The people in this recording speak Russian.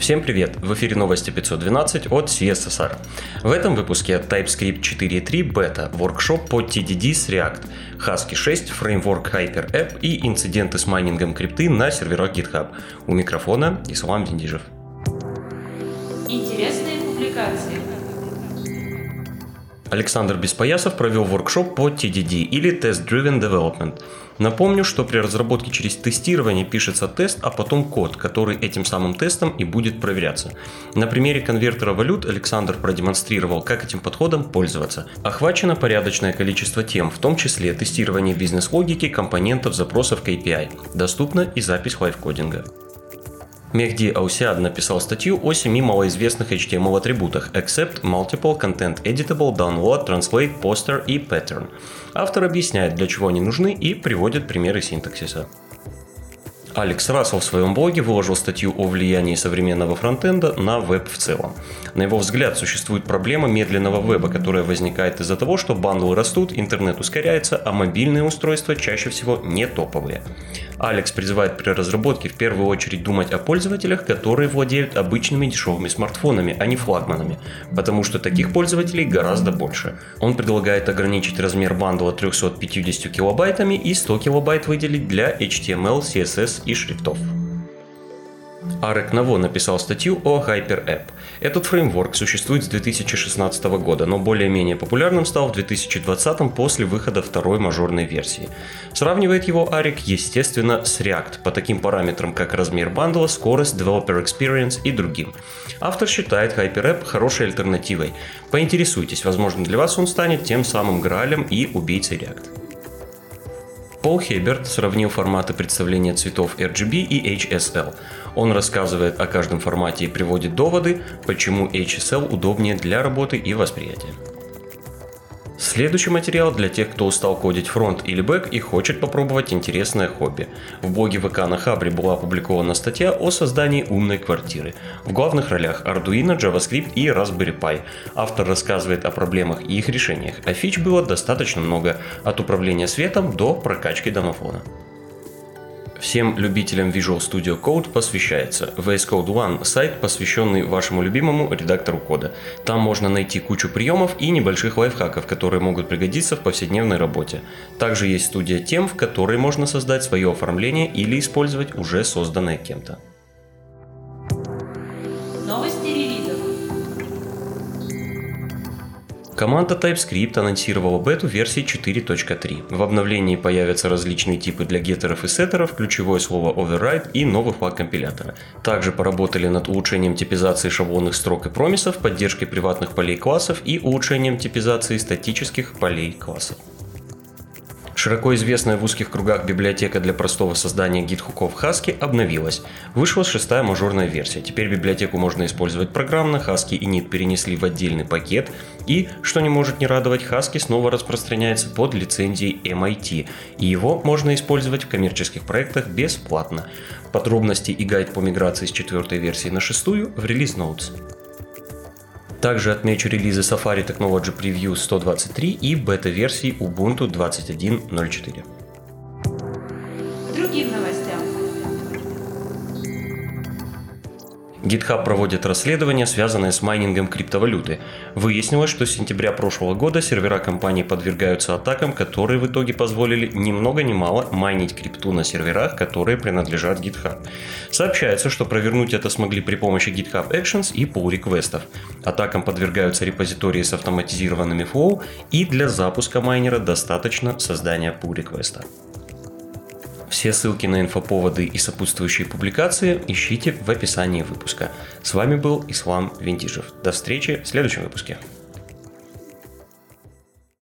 Всем привет! В эфире новости 512 от CSSR. В этом выпуске TypeScript 4.3 бета, воркшоп по TDD с React, Husky 6, фреймворк Hyper App и инциденты с майнингом крипты на серверах GitHub. У микрофона Ислам Виндижев. Интересные публикации. Александр Беспоясов провел воркшоп по TDD или Test Driven Development – Напомню, что при разработке через тестирование пишется тест, а потом код, который этим самым тестом и будет проверяться. На примере конвертера валют Александр продемонстрировал, как этим подходом пользоваться. Охвачено порядочное количество тем, в том числе тестирование бизнес-логики компонентов запросов KPI. Доступна и запись лайфкодинга. Мехди Аусиад написал статью о семи малоизвестных HTML-атрибутах Accept, Multiple, Content Editable, Download, Translate, Poster и Pattern. Автор объясняет, для чего они нужны и приводит примеры синтаксиса. Алекс Рассел в своем блоге выложил статью о влиянии современного фронтенда на веб в целом. На его взгляд, существует проблема медленного веба, которая возникает из-за того, что бандлы растут, интернет ускоряется, а мобильные устройства чаще всего не топовые. Алекс призывает при разработке в первую очередь думать о пользователях, которые владеют обычными дешевыми смартфонами, а не флагманами, потому что таких пользователей гораздо больше. Он предлагает ограничить размер бандла 350 килобайтами и 100 килобайт выделить для HTML, CSS и шрифтов. Арек Наво написал статью о HyperApp. Этот фреймворк существует с 2016 года, но более-менее популярным стал в 2020 после выхода второй мажорной версии. Сравнивает его Арик, естественно, с React по таким параметрам, как размер бандла, скорость, developer experience и другим. Автор считает HyperApp хорошей альтернативой. Поинтересуйтесь, возможно для вас он станет тем самым Граалем и убийцей React. Пол Хейберт сравнил форматы представления цветов RGB и HSL. Он рассказывает о каждом формате и приводит доводы, почему HSL удобнее для работы и восприятия. Следующий материал для тех, кто устал кодить фронт или бэк и хочет попробовать интересное хобби. В блоге ВК на Хабре была опубликована статья о создании умной квартиры. В главных ролях Arduino, JavaScript и Raspberry Pi. Автор рассказывает о проблемах и их решениях, а фич было достаточно много, от управления светом до прокачки домофона. Всем любителям Visual Studio Code посвящается. VS Code One – сайт, посвященный вашему любимому редактору кода. Там можно найти кучу приемов и небольших лайфхаков, которые могут пригодиться в повседневной работе. Также есть студия тем, в которой можно создать свое оформление или использовать уже созданное кем-то. Команда TypeScript анонсировала бету версии 4.3. В обновлении появятся различные типы для геттеров и сеттеров, ключевое слово override и новый флаг компилятора. Также поработали над улучшением типизации шаблонных строк и промисов, поддержкой приватных полей классов и улучшением типизации статических полей классов. Широко известная в узких кругах библиотека для простого создания гид-хуков Husky обновилась. Вышла шестая мажорная версия. Теперь библиотеку можно использовать программно, Husky и Nit перенесли в отдельный пакет. И, что не может не радовать, Husky снова распространяется под лицензией MIT. И его можно использовать в коммерческих проектах бесплатно. Подробности и гайд по миграции с четвертой версии на шестую в релиз Notes. Также отмечу релизы Safari Technology Preview 123 и бета-версии Ubuntu 21.04. Другим новостям. GitHub проводит расследование, связанное с майнингом криптовалюты. Выяснилось, что с сентября прошлого года сервера компании подвергаются атакам, которые в итоге позволили ни много ни мало майнить крипту на серверах, которые принадлежат GitHub. Сообщается, что провернуть это смогли при помощи GitHub Actions и pull реквестов. Атакам подвергаются репозитории с автоматизированными флоу, и для запуска майнера достаточно создания pull реквеста. Все ссылки на инфоповоды и сопутствующие публикации ищите в описании выпуска. С вами был Ислам Винтижев. До встречи в следующем выпуске.